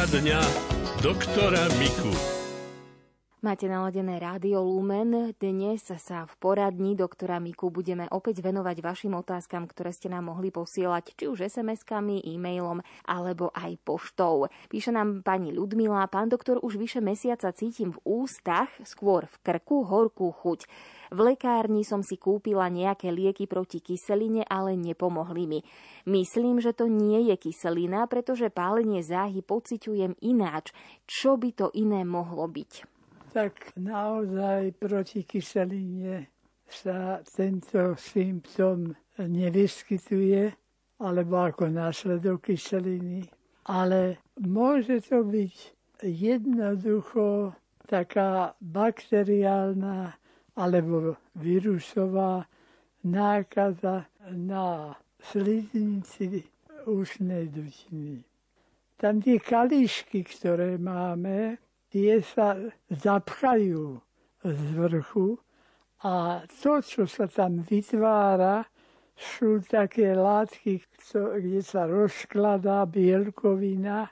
Poradňa doktora Miku. Máte naladené Rádio Lumen. Dnes sa v poradni doktora Miku budeme opäť venovať vašim otázkam, ktoré ste nám mohli posielať, či už SMS-kami, e-mailom, alebo aj poštou. Píše nám pani Ľudmila, pán doktor, už vyše mesiaca cítim v ústach, skôr v krku, horkú chuť. V lekárni som si kúpila nejaké lieky proti kyseline, ale nepomohli mi. Myslím, že to nie je kyselina, pretože pálenie záhy pociťujem ináč. Čo by to iné mohlo byť? Tak naozaj proti kyseline sa tento symptom nevyskytuje, alebo ako následok kyseliny. Ale môže to byť jednoducho taká bakteriálna alebo vírusová nákaza na sliznici ústnej dutiny. Tam tie kališky, ktoré máme, tie sa zapchajú z vrchu a to, čo sa tam vytvára, sú také látky, kde sa rozkladá bielkovina,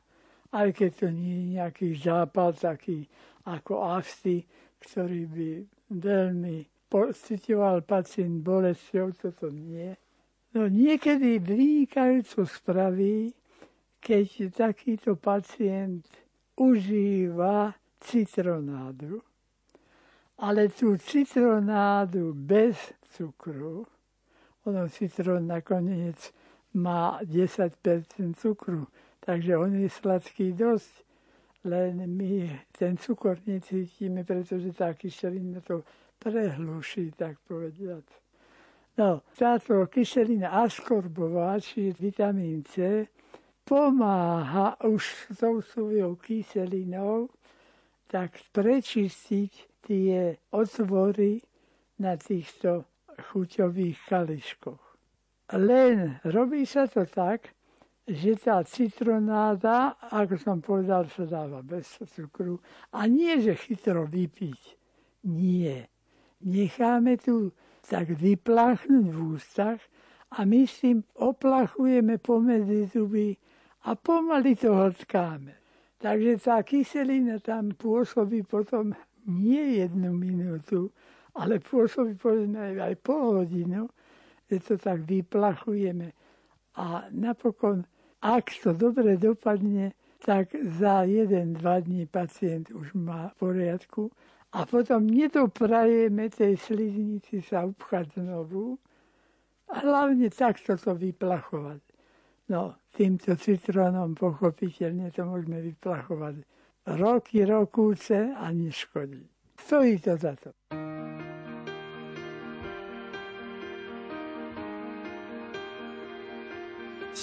aj keď to nie je nejaký zápal taký ako afty, ktorý by veľmi pocitoval pacient bolesťou, toto nie. No niekedy vynikajúco spraví, keď takýto pacient užíva citronádu. Ale tú citronádu bez cukru, ono citrón nakoniec má 10% cukru, takže on je sladký dosť len my ten cukor necítime, pretože tá kyselina to prehluší, tak povediať. No, táto kyselina askorbová, či vitamín C, pomáha už s tou svojou kyselinou tak prečistiť tie otvory na týchto chuťových kališkoch. Len robí sa to tak, že tá citronáda, ako som povedal, sa dáva bez cukru. A nie, že chytro vypiť. Nie. Necháme tu tak vypláchnuť v ústach a my si oplachujeme pomedzi zuby a pomaly to hltkáme. Takže tá kyselina tam pôsobí potom nie jednu minútu, ale pôsobí povedzme aj pol hodinu, že to tak vyplachujeme. A napokon ak to dobre dopadne, tak za jeden, dva dní pacient už má v poriadku a potom nedoprajeme tej sliznici sa upchať znovu a hlavne takto to vyplachovať. No, týmto citrónom pochopiteľne to môžeme vyplachovať roky, rokúce a neškodí. Stojí to za to.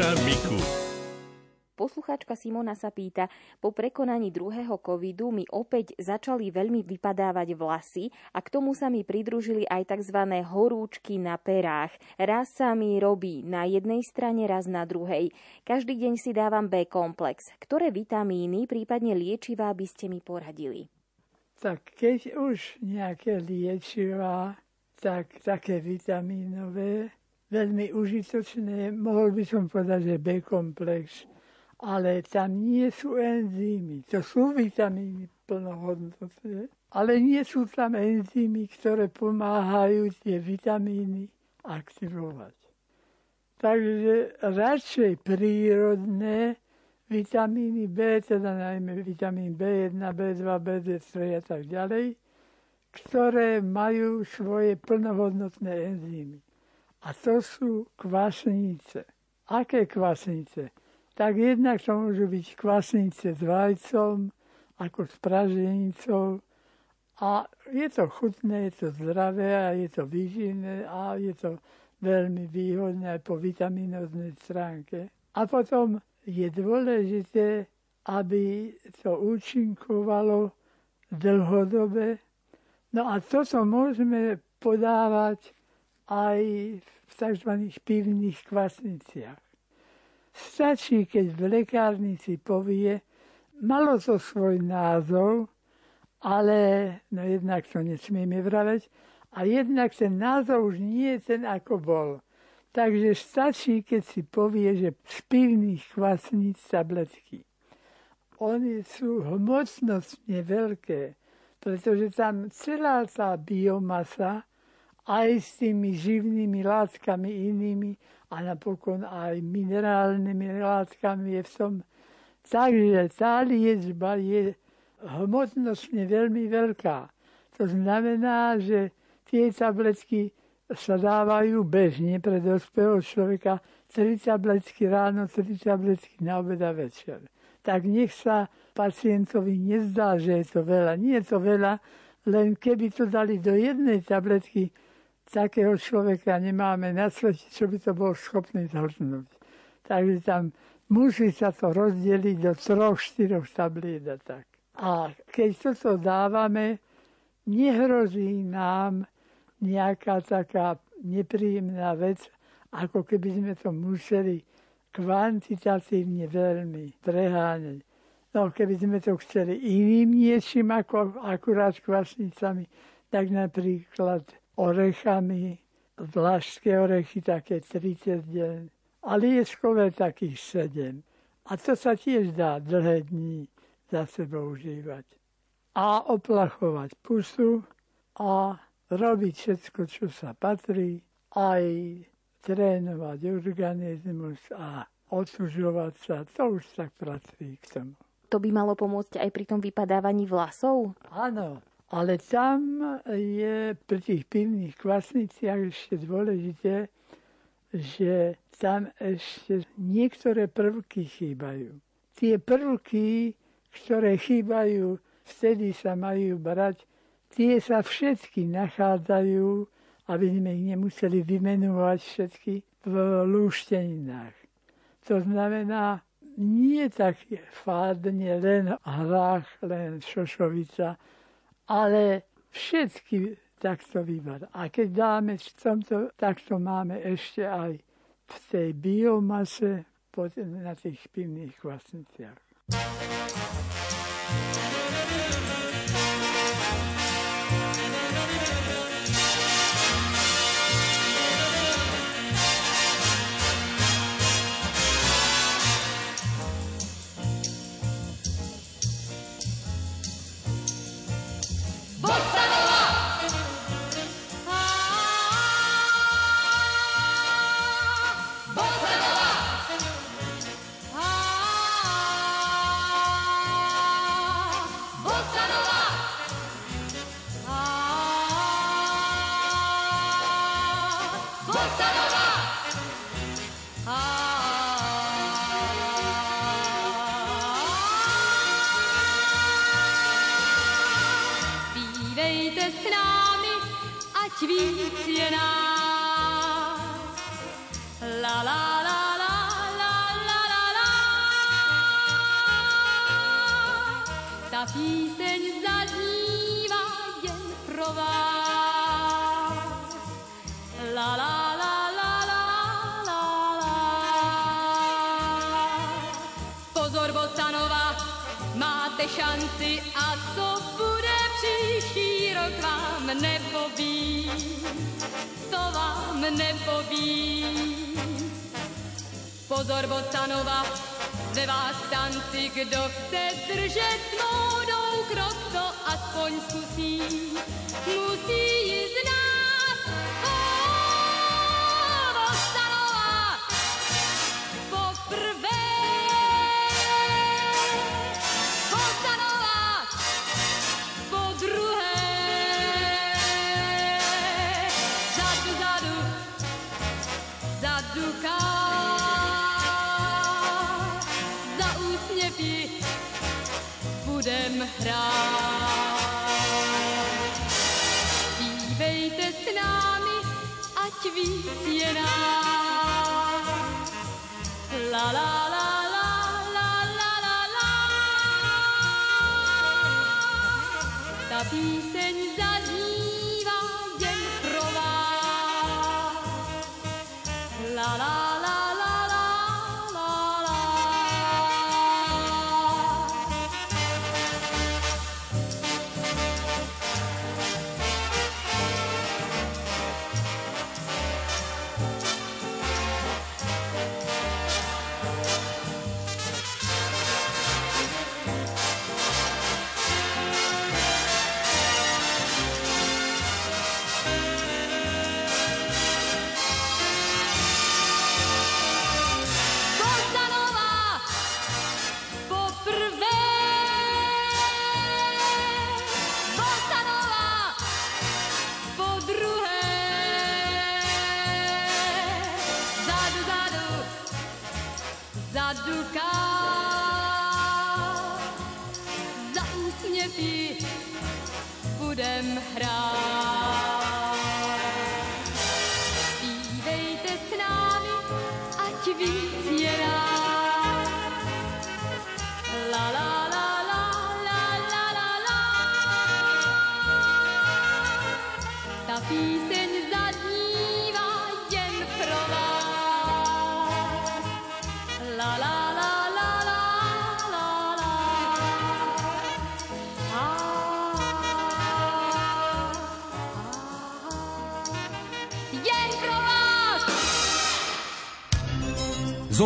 Doktora Miku. Poslucháčka Simona sa pýta, po prekonaní druhého covidu mi opäť začali veľmi vypadávať vlasy a k tomu sa mi pridružili aj tzv. horúčky na perách. Raz sa mi robí na jednej strane, raz na druhej. Každý deň si dávam B-komplex. Ktoré vitamíny, prípadne liečivá by ste mi poradili? Tak keď už nejaké liečivá, tak také vitamínové, veľmi užitočné, mohol by som povedať, že B-komplex, ale tam nie sú enzymy. To sú vitamíny plnohodnotné, ale nie sú tam enzymy, ktoré pomáhajú tie vitamíny aktivovať. Takže radšej prírodné vitamíny B, teda najmä vitamín B1, B2, B3 a tak ďalej, ktoré majú svoje plnohodnotné enzymy. A to sú kvasnice. Aké kvasnice? Tak jednak to môžu byť kvasnice s vajcom, ako s praženicou. A je to chutné, je to zdravé a je to výživné a je to veľmi výhodné aj po vitamínoznej stránke. A potom je dôležité, aby to účinkovalo dlhodobé. No a toto môžeme podávať aj v tzv. pivných kvasniciach. Stačí, keď v lekárnici povie, malo to svoj názov, ale no jednak to nesmieme vraveť, a jednak ten názov už nie je ten, ako bol. Takže stačí, keď si povie, že z pivných kvasníc tabletky. Oni sú hmotnostne veľké, pretože tam celá tá biomasa aj s tými živnými látkami inými a napokon aj minerálnymi látkami je v tom. Takže tá liečba je hmotnostne veľmi veľká. To znamená, že tie tabletky sa dávajú bežne pre dospelého človeka 3 tabletky ráno, 3 tabletky na obed a večer. Tak nech sa pacientovi nezdá, že je to veľa. Nie je to veľa, len keby to dali do jednej tabletky, takého človeka nemáme na svete, čo by to bol schopný zhrnúť. Takže tam musí sa to rozdeliť do troch, štyroch tabliet a tak. A keď toto dávame, nehrozí nám nejaká taká nepríjemná vec, ako keby sme to museli kvantitatívne veľmi preháňať. No keby sme to chceli iným niečím ako akurát kvasnicami, tak napríklad orechami, vlašské orechy také 30 deň a lieskové takých 7. A to sa tiež dá dlhé dní za sebou užívať. A oplachovať pusu a robiť všetko, čo sa patrí, aj trénovať organizmus a odsúžovať sa, to už tak patrí k tomu. To by malo pomôcť aj pri tom vypadávaní vlasov? Áno, ale tam je pri tých pivných kvasniciach ešte dôležité, že tam ešte niektoré prvky chýbajú. Tie prvky, ktoré chýbajú, vtedy sa majú brať, tie sa všetky nachádzajú, aby sme ich nemuseli vymenovať všetky v lúšteninách. To znamená, nie tak fádne len hrách, len šošovica, ale všetky tak to vyberá. A keď dáme v tomto, tak to máme ešte aj v tej biomase na tých pivných kvasniciach.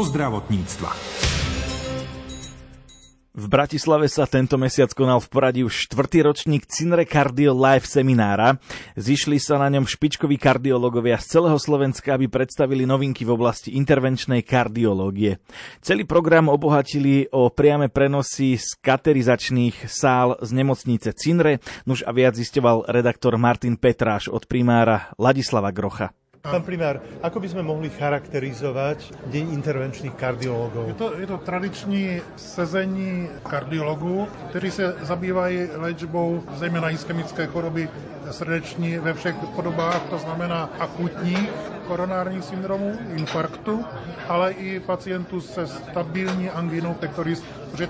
Zdravotníctva. V Bratislave sa tento mesiac konal v poradí už štvrtý ročník Cinre Cardio Live seminára. Zišli sa na ňom špičkoví kardiológovia z celého Slovenska, aby predstavili novinky v oblasti intervenčnej kardiológie. Celý program obohatili o priame prenosy z katerizačných sál z nemocnice Cinre, nuž a viac zistoval redaktor Martin Petráš od primára Ladislava Grocha. Pán primár, ako by sme mohli charakterizovať Deň intervenčných kardiologov? Je to, je to tradiční sezení kardiologů, kteří se zabývají léčbou zejména ischemické choroby srdeční ve všech podobách, to znamená akutních koronárních syndromů, infarktu, ale i pacientů se stabilní anginou pectoris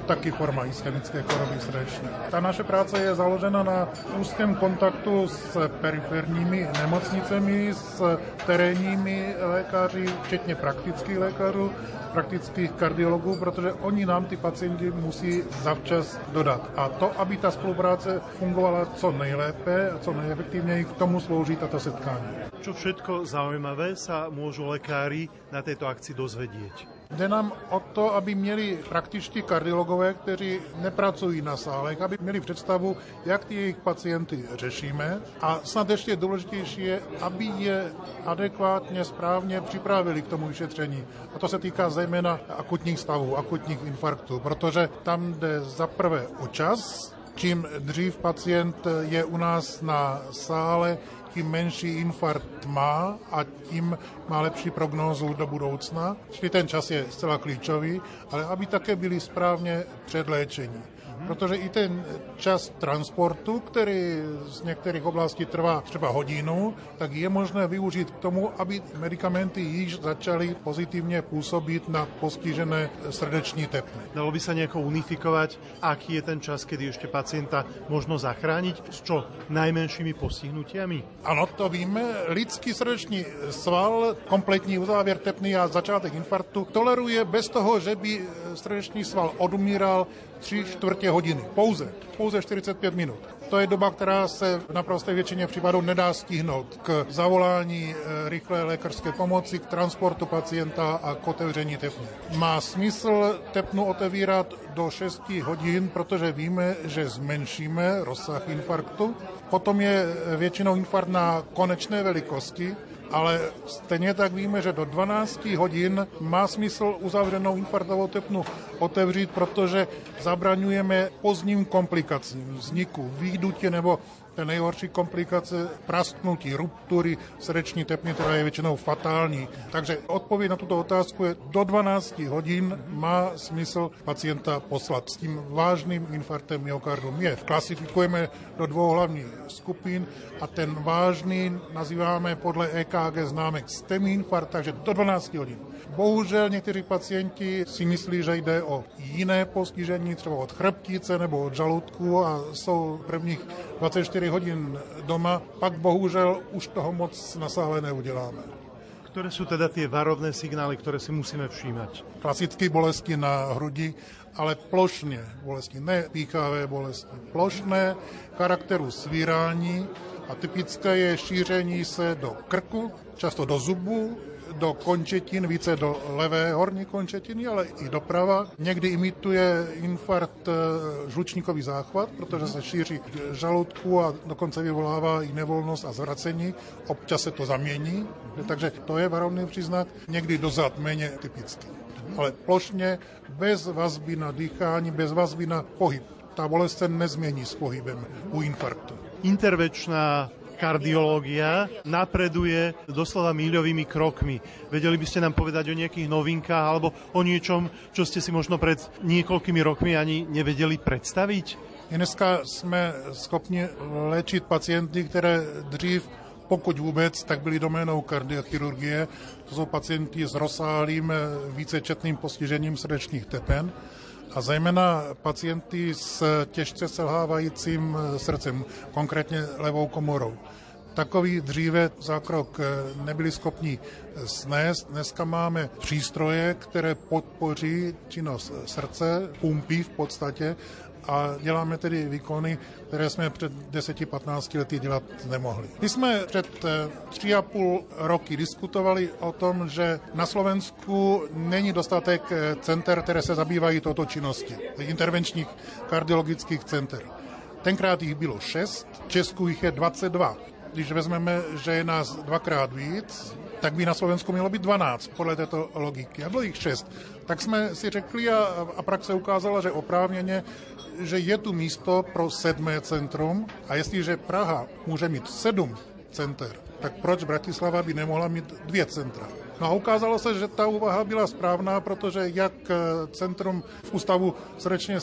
taky forma ischemické choroby srdeční. Ta naše práce je založena na úzkém kontaktu s periferními nemocnicemi, s terénními lékaři, včetně praktických lékařů, praktických kardiologů, protože oni nám ty pacienti musí zavčas dodat. A to, aby ta spolupráce fungovala co nejlépe a co nejefektívněji, k tomu slouží tato setkání. Čo všetko zaujímavé sa môžu lekári na tejto akcii dozvedieť? Jde nám o to, aby měli praktičtí kardiologové, kteří nepracují na sálech, aby měli představu, jak ty jejich pacienty řešíme. A snad ještě důležitější je, aby je adekvátně, správně připravili k tomu vyšetření. A to se týká zejména akutních stavů, akutních infarktů, protože tam jde za prvé o čas, Čím dřív pacient je u nás na sále, tím menší infarkt má a tím má lepší prognózu do budoucna. Čili ten čas je zcela klíčový, ale aby také byli správně předléčení. Protože i ten čas transportu, který z některých oblastí trvá třeba hodinu, tak je možné využít k tomu, aby medicamenty již začaly pozitivně působit na postižené srdeční tepny. Dalo by sa nejako unifikovať, aký je ten čas, kedy ešte pacienta možno zachrániť s čo najmenšími postihnutiami? Ano, to víme. Lidský srdeční sval, kompletní uzávěr tepny a začátek infarktu toleruje bez toho, že by srdeční sval odumíral 3 čtvrtě hodiny. Pouze. Pouze 45 minut. To je doba, která se v naprosté většině případů nedá stihnout k zavolání eh, rychlé lékařské pomoci, k transportu pacienta a k otevření tepny. Má smysl tepnu otevírat do 6 hodin, protože víme, že zmenšíme rozsah infarktu. Potom je většinou infarkt na konečné velikosti, ale stejně tak víme, že do 12 hodin má smysl uzavřenou infarktovou tepnu otevřít, protože zabraňujeme pozdním komplikacím, vzniku výdutě nebo té nejhorší komplikace prasknutí, ruptury srdeční tepny, která je většinou fatální. Takže odpověď na tuto otázku je, do 12 hodin má smysl pacienta poslat s tím vážným infarktem myokardu. My klasifikujeme do dvou hlavních skupin a ten vážný nazýváme podle EKG známek STEMI infarkt, takže do 12 hodin. Bohužel někteří pacienti si myslí, že jde o jiné postižení, třeba od chrbtice nebo od žaludku a jsou prvních 24 hodin doma, pak bohužel už toho moc na sále neuděláme. Ktoré sú teda tie varovné signály, ktoré si musíme všímať? Klasické bolesti na hrudi, ale plošně bolesti, ne píchavé bolesti. Plošné charakteru svírání a typické je šíření se do krku, často do zubu, do končetin, více do levé horní končetiny, ale i doprava. Někdy imituje infarkt eh, žlučníkový záchvat, protože se šíří žaludku a dokonce vyvolává i nevolnost a zvracení. Občas se to zamění, takže to je varovný příznak. Někdy dozad méně typický. Ale plošně bez vazby na dýchání, bez vazby na pohyb. Ta bolest se nezmění s pohybem u infarktu. Intervenčná kardiológia napreduje doslova míľovými krokmi. Vedeli by ste nám povedať o nejakých novinkách alebo o niečom, čo ste si možno pred niekoľkými rokmi ani nevedeli predstaviť? Dneska jsme schopni léčit pacienty, které dřív pokud vůbec, tak byli doménou kardiochirurgie. To jsou pacienti s rozsáhlým vícečetným postižením srdečních tepen a zejména pacienty s těžce selhávajícím srdcem, konkrétně levou komorou. Takový dříve zákrok nebyli schopni snést. Dneska máme přístroje, které podpoří činnost srdce, pumpy v podstatě a děláme tedy výkony, které jsme před 10-15 lety dělat nemohli. My jsme před eh, tři a půl roky diskutovali o tom, že na Slovensku není dostatek eh, center, které se zabývají touto činností, intervenčních kardiologických center. Tenkrát jich bylo šest, v Česku jich je 22. Když vezmeme, že je nás dvakrát víc, tak by na Slovensku mělo být 12 podle této logiky. A bylo jich 6. Tak jsme si řekli a, a praxe ukázala, že oprávněně že je tu místo pro sedmé centrum a jestliže Praha může mít sedm center, tak proč Bratislava by nemohla mít dvě centra? No a ukázalo se, že ta úvaha byla správná, protože jak eh, centrum v Ústavu srdečně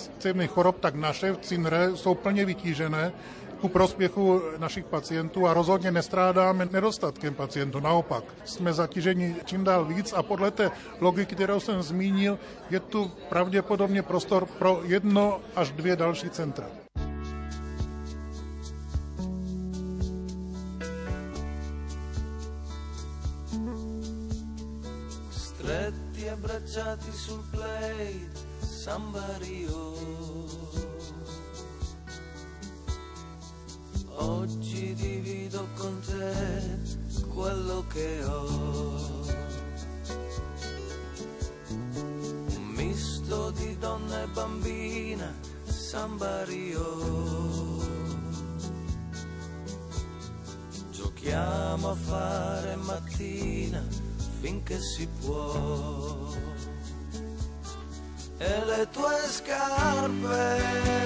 chorob, tak naše v Cinre jsou plně vytížené. Ku prospěchu našich pacientů a rozhodně nestrádáme nedostatkem pacientů. Naopak, jsme zatíženi čím dál víc a podle té logiky, kterou jsem zmínil, je tu pravděpodobně prostor pro jedno až dvě další centra. Stretti abbracciati sul play, Sambario. Oggi divido con te quello che ho. Un misto di donna e bambina, Sambario. Giochiamo a fare mattina finché si può. E le tue scarpe io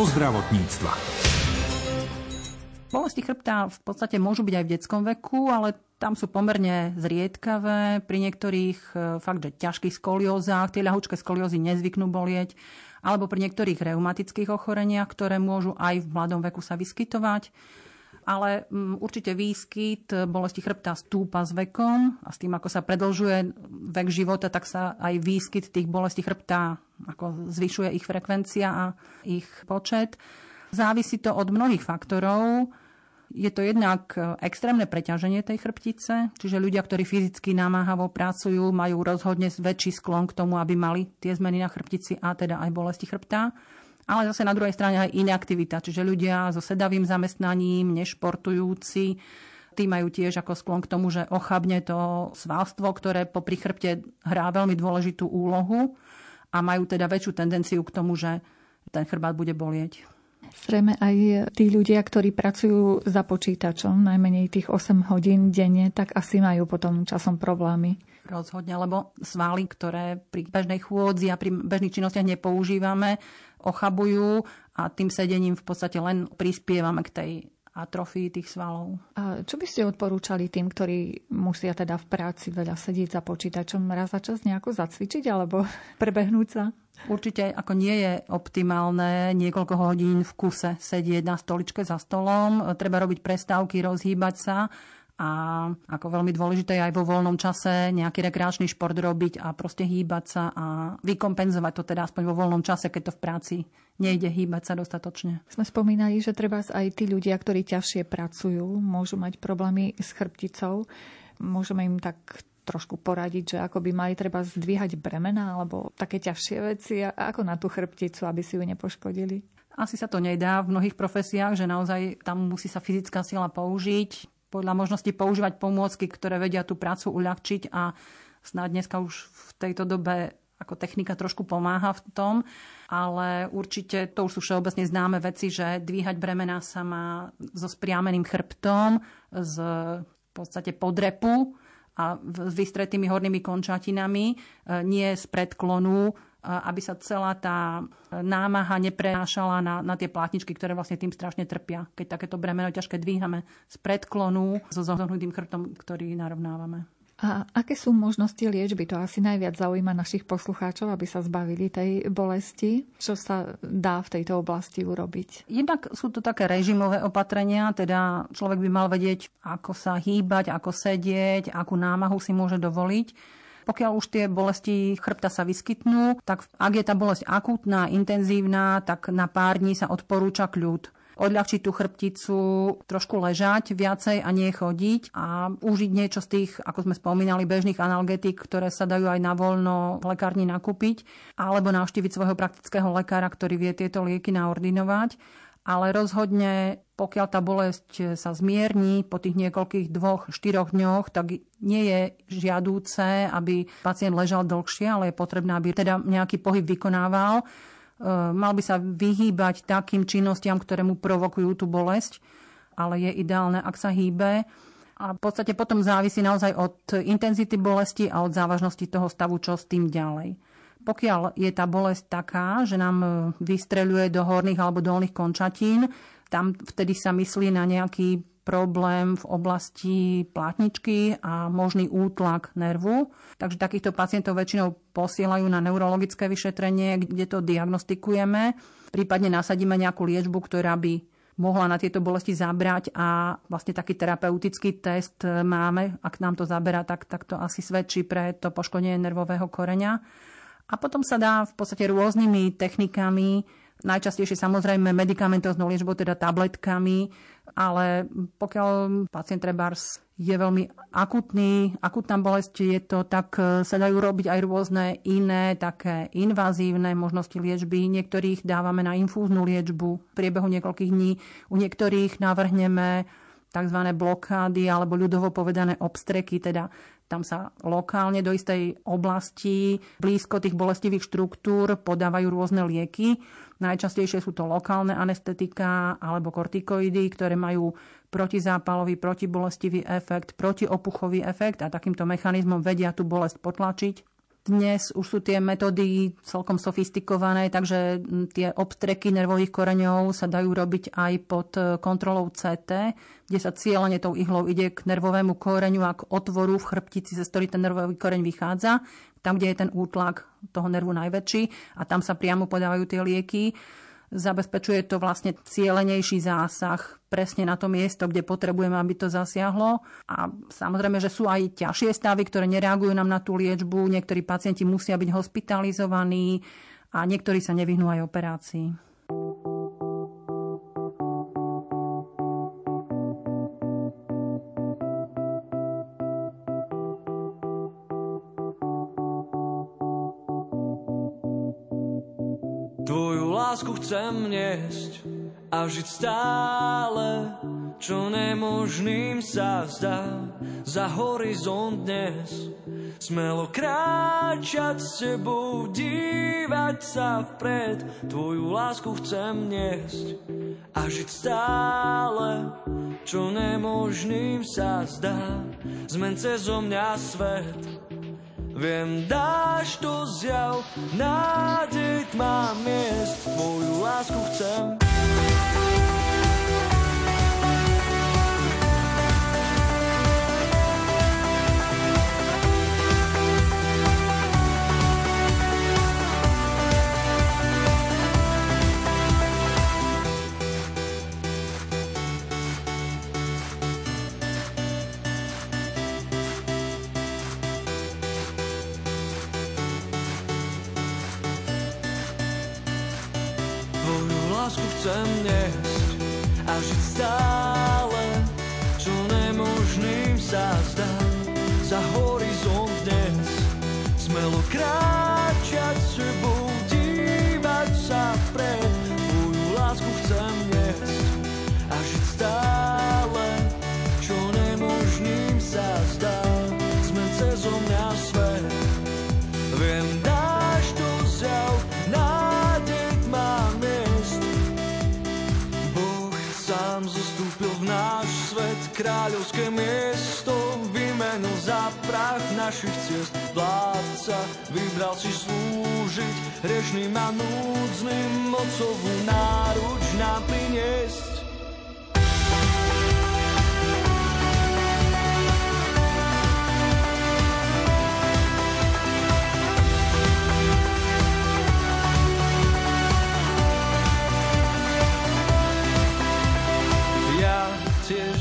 zo zdravotníctva. Bolesti chrbta v podstate môžu byť aj v detskom veku, ale tam sú pomerne zriedkavé. Pri niektorých e, fakt, že ťažkých skoliózach, tie ľahučké skoliózy nezvyknú bolieť, alebo pri niektorých reumatických ochoreniach, ktoré môžu aj v mladom veku sa vyskytovať ale mm, určite výskyt bolesti chrbta stúpa s vekom a s tým, ako sa predlžuje vek života, tak sa aj výskyt tých bolestí chrbta ako zvyšuje ich frekvencia a ich počet. Závisí to od mnohých faktorov. Je to jednak extrémne preťaženie tej chrbtice, čiže ľudia, ktorí fyzicky namáhavo pracujú, majú rozhodne väčší sklon k tomu, aby mali tie zmeny na chrbtici a teda aj bolesti chrbta ale zase na druhej strane aj inaktivita, čiže ľudia so sedavým zamestnaním, nešportujúci, tí majú tiež ako sklon k tomu, že ochabne to svalstvo, ktoré po chrbte hrá veľmi dôležitú úlohu a majú teda väčšiu tendenciu k tomu, že ten chrbát bude bolieť. Zrejme aj tí ľudia, ktorí pracujú za počítačom, najmenej tých 8 hodín denne, tak asi majú potom časom problémy. Rozhodne, lebo svaly, ktoré pri bežnej chôdzi a pri bežných činnostiach nepoužívame, ochabujú a tým sedením v podstate len prispievame k tej atrofii tých svalov. A čo by ste odporúčali tým, ktorí musia teda v práci veľa sedieť za počítačom, raz za čas nejako zacvičiť alebo prebehnúť sa? Určite ako nie je optimálne niekoľko hodín v kuse sedieť na stoličke za stolom. Treba robiť prestávky, rozhýbať sa a ako veľmi dôležité je aj vo voľnom čase nejaký rekreačný šport robiť a proste hýbať sa a vykompenzovať to teda aspoň vo voľnom čase, keď to v práci nejde hýbať sa dostatočne. Sme spomínali, že treba aj tí ľudia, ktorí ťažšie pracujú, môžu mať problémy s chrbticou. Môžeme im tak trošku poradiť, že ako by mali treba zdvíhať bremena alebo také ťažšie veci ako na tú chrbticu, aby si ju nepoškodili? Asi sa to nedá v mnohých profesiách, že naozaj tam musí sa fyzická sila použiť podľa možnosti používať pomôcky, ktoré vedia tú prácu uľahčiť a snáď dneska už v tejto dobe ako technika trošku pomáha v tom, ale určite to už sú všeobecne známe veci, že dvíhať bremena sa má so spriameným chrbtom, z v podstate podrepu a s vystretými hornými končatinami, e, nie z predklonu, aby sa celá tá námaha neprenášala na, na tie plátničky, ktoré vlastne tým strašne trpia. Keď takéto bremeno ťažké dvíhame z predklonu so zohnutým chrbtom, ktorý narovnávame. A aké sú možnosti liečby? To asi najviac zaujíma našich poslucháčov, aby sa zbavili tej bolesti. Čo sa dá v tejto oblasti urobiť? Jednak sú to také režimové opatrenia, teda človek by mal vedieť, ako sa hýbať, ako sedieť, akú námahu si môže dovoliť. Pokiaľ už tie bolesti chrbta sa vyskytnú, tak ak je tá bolesť akútna, intenzívna, tak na pár dní sa odporúča kľud. Odľahčiť tú chrbticu, trošku ležať viacej a nie chodiť a užiť niečo z tých, ako sme spomínali, bežných analgetík, ktoré sa dajú aj na voľno v lekárni nakúpiť, alebo navštíviť svojho praktického lekára, ktorý vie tieto lieky naordinovať ale rozhodne, pokiaľ tá bolesť sa zmierni po tých niekoľkých dvoch, štyroch dňoch, tak nie je žiadúce, aby pacient ležal dlhšie, ale je potrebné, aby teda nejaký pohyb vykonával. E, mal by sa vyhýbať takým činnostiam, ktoré mu provokujú tú bolesť, ale je ideálne, ak sa hýbe. A v podstate potom závisí naozaj od intenzity bolesti a od závažnosti toho stavu, čo s tým ďalej. Pokiaľ je tá bolesť taká, že nám e, vystreľuje do horných alebo dolných končatín, tam vtedy sa myslí na nejaký problém v oblasti plátničky a možný útlak nervu. Takže takýchto pacientov väčšinou posielajú na neurologické vyšetrenie, kde to diagnostikujeme. Prípadne nasadíme nejakú liečbu, ktorá by mohla na tieto bolesti zabrať a vlastne taký terapeutický test máme. Ak nám to zaberá, tak, tak to asi svedčí pre to poškodenie nervového koreňa. A potom sa dá v podstate rôznymi technikami, najčastejšie samozrejme medikamentoznou liečbou, teda tabletkami, ale pokiaľ pacient trebárs je veľmi akutný, akutná bolesť je to, tak sa dajú robiť aj rôzne iné, také invazívne možnosti liečby. Niektorých dávame na infúznu liečbu v priebehu niekoľkých dní, u niektorých navrhneme tzv. blokády alebo ľudovo povedané obstreky, teda tam sa lokálne do istej oblasti, blízko tých bolestivých štruktúr podávajú rôzne lieky. Najčastejšie sú to lokálne anestetika alebo kortikoidy, ktoré majú protizápalový, protibolestivý efekt, protiopuchový efekt a takýmto mechanizmom vedia tú bolesť potlačiť. Dnes už sú tie metódy celkom sofistikované, takže tie obstreky nervových koreňov sa dajú robiť aj pod kontrolou CT, kde sa cieľene tou ihlou ide k nervovému koreňu a k otvoru v chrbtici, cez ktorý ten nervový koreň vychádza, tam, kde je ten útlak toho nervu najväčší a tam sa priamo podávajú tie lieky zabezpečuje to vlastne cieľenejší zásah presne na to miesto, kde potrebujeme, aby to zasiahlo. A samozrejme, že sú aj ťažšie stavy, ktoré nereagujú nám na tú liečbu. Niektorí pacienti musia byť hospitalizovaní a niektorí sa nevyhnú aj operácii. Chcem niesť a žiť stále čo nemožným sa zdá za horizont dnes. Smelo kráčať s tebou, dívať sa vpred, tvoju lásku chcem niesť a žiť stále, čo nemožným sa zdá. Zmen cezo mňa svet, Viem, dáš to zjav, nádej tmá miest, tvoju lásku chcem. Lásku chcem kráľovské miesto vymenil za prach našich ciest. Vládca vybral si slúžiť hrešným a núdznym, mocovú náruč nám priniesť.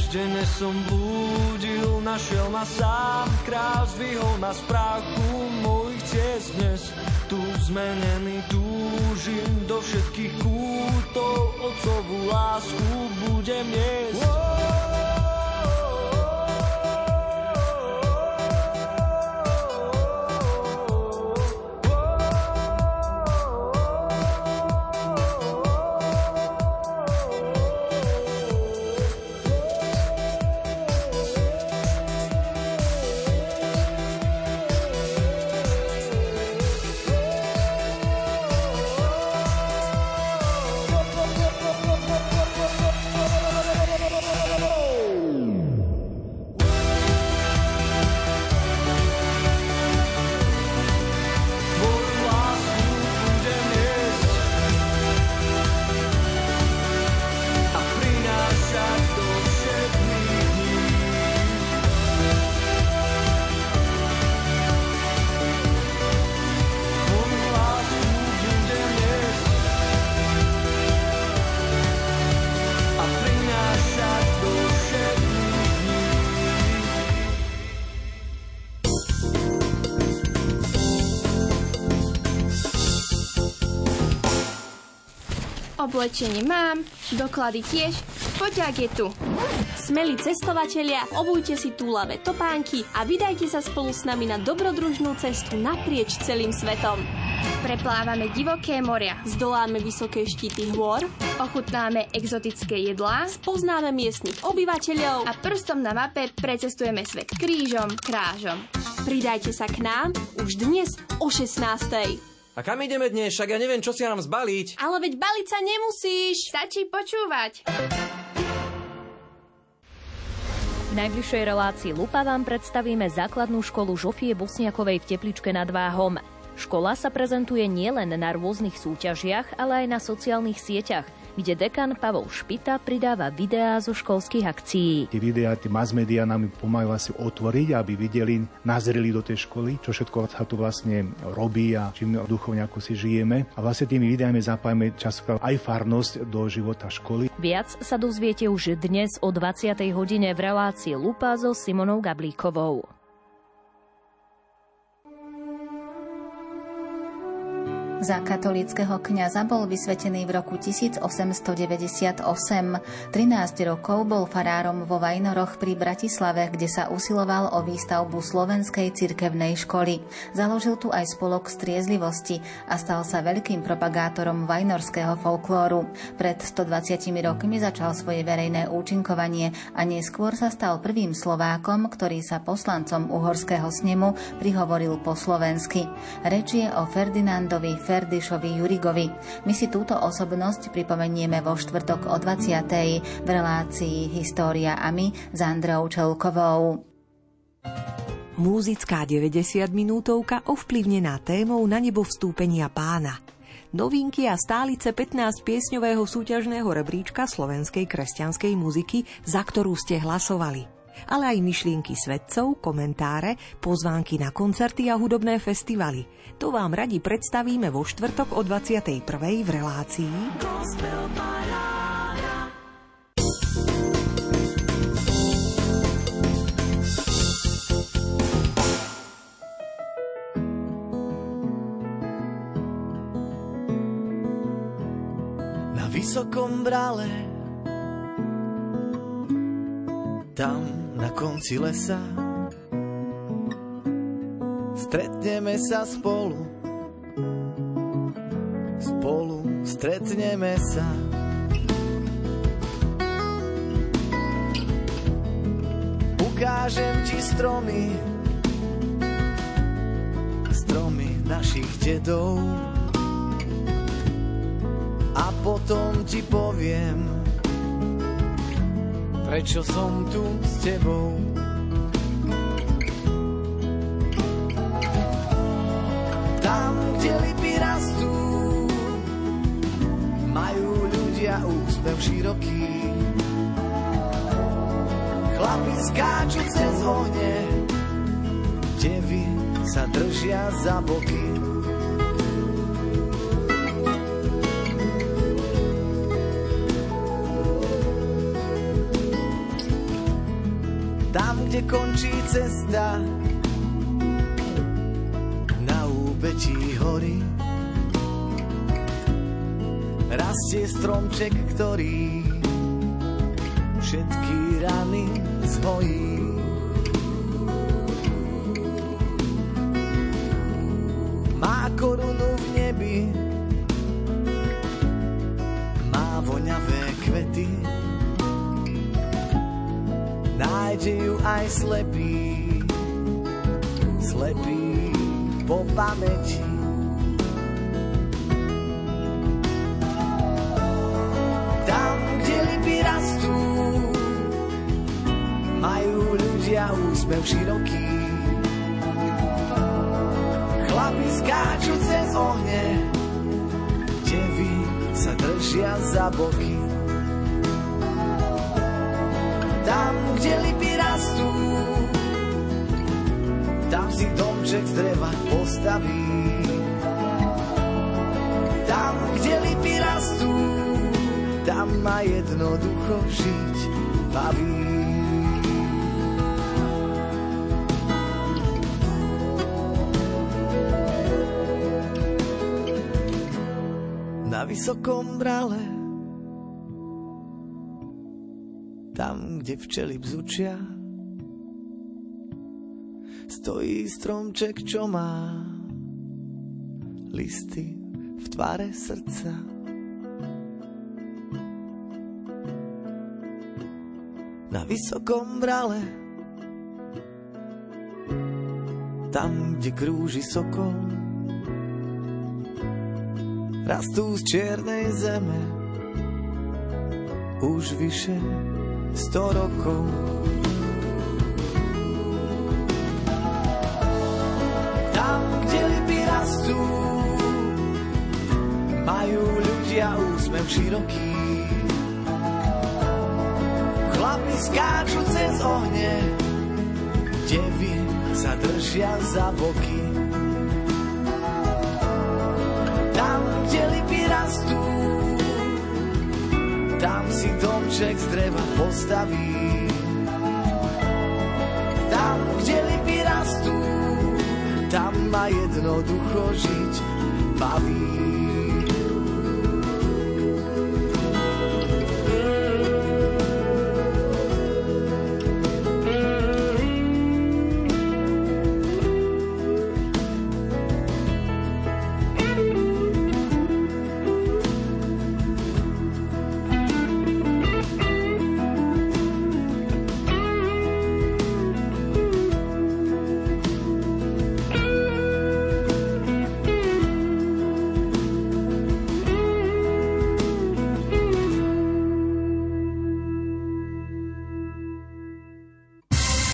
Tiež denne som blúdil, našiel ma sám, král zvihol ma z prachu mojich ciest dnes. Tu zmenený túžim do všetkých kútov, otcovú lásku budem niesť. Tvoju Oblečenie mám, doklady tiež, poťák je tu. Smeli cestovatelia, obujte si túlavé topánky a vydajte sa spolu s nami na dobrodružnú cestu naprieč celým svetom. Preplávame divoké moria, Zdoláme vysoké štíty hôr, ochutnáme exotické jedlá poznáme miestnych obyvateľov a prstom na mape precestujeme svet krížom, krážom. pridajte sa k nám už dnes o 16. A kam ideme dnes? Však ja neviem, čo si mám zbaliť. Ale veď baliť sa nemusíš. Stačí počúvať. V najbližšej relácii Lupa vám predstavíme základnú školu Žofie Bosniakovej v Tepličke nad Váhom. Škola sa prezentuje nielen na rôznych súťažiach, ale aj na sociálnych sieťach, kde dekan Pavol Špita pridáva videá zo školských akcií. Tie videá, tie mass media nám pomajú asi otvoriť, aby videli, nazreli do tej školy, čo všetko sa tu vlastne robí a čím duchovne ako si žijeme. A vlastne tými videami zapájame častokrát aj farnosť do života školy. Viac sa dozviete už dnes o 20. hodine v relácii Lupa so Simonou Gablíkovou. Za katolického kňaza bol vysvetený v roku 1898. 13 rokov bol farárom vo Vajnoroch pri Bratislave, kde sa usiloval o výstavbu slovenskej cirkevnej školy. Založil tu aj spolok striezlivosti a stal sa veľkým propagátorom vajnorského folklóru. Pred 120 rokmi začal svoje verejné účinkovanie a neskôr sa stal prvým Slovákom, ktorý sa poslancom uhorského snemu prihovoril po slovensky. Reč je o Ferdinandovi Ferdišovi Jurigovi. My si túto osobnosť pripomenieme vo štvrtok o 20. v relácii História a my s Andreou Čelkovou. Múzická 90 minútovka ovplyvnená témou na nebo vstúpenia pána. Novinky a stálice 15 piesňového súťažného rebríčka slovenskej kresťanskej muziky, za ktorú ste hlasovali ale aj myšlienky svedcov, komentáre, pozvánky na koncerty a hudobné festivaly. To vám radi predstavíme vo štvrtok o 21. v relácii. Na vysokom brale tam na konci lesa. Stretneme sa spolu, spolu stretneme sa. Ukážem ti stromy, stromy našich dedov. A potom ti poviem, prečo som tu s tebou. Tam, kde lipy rastú, majú ľudia úspev široký. Chlapi skáču cez ohne, devy sa držia za boky. Kde končí cesta na úbetí hory. Rastie stromček, ktorý všetky rany zhojí. Slepý, slepý po pamäti. Tam, kde lipy rastú, majú ľudia úsmev široký. Chlapi skáču cez ohne, devy sa držia za boky. Tam, kde lipy postaví. Tam, kde lipy rastú, tam ma jednoducho žiť baví. Na vysokom brale tam, kde včely bzučia, stojí stromček, čo má listy v tvare srdca. Na vysokom brale, tam, kde krúži sokol, rastú z čiernej zeme už vyše sto rokov. Ľudia úsmev široký. Chlapi skáču cez ohne, devy sa držia za boky. Tam, kde lipy rastú, tam si domček z dreva postaví. Tam, kde lipy rastú, tam ma jednoducho žiť baví.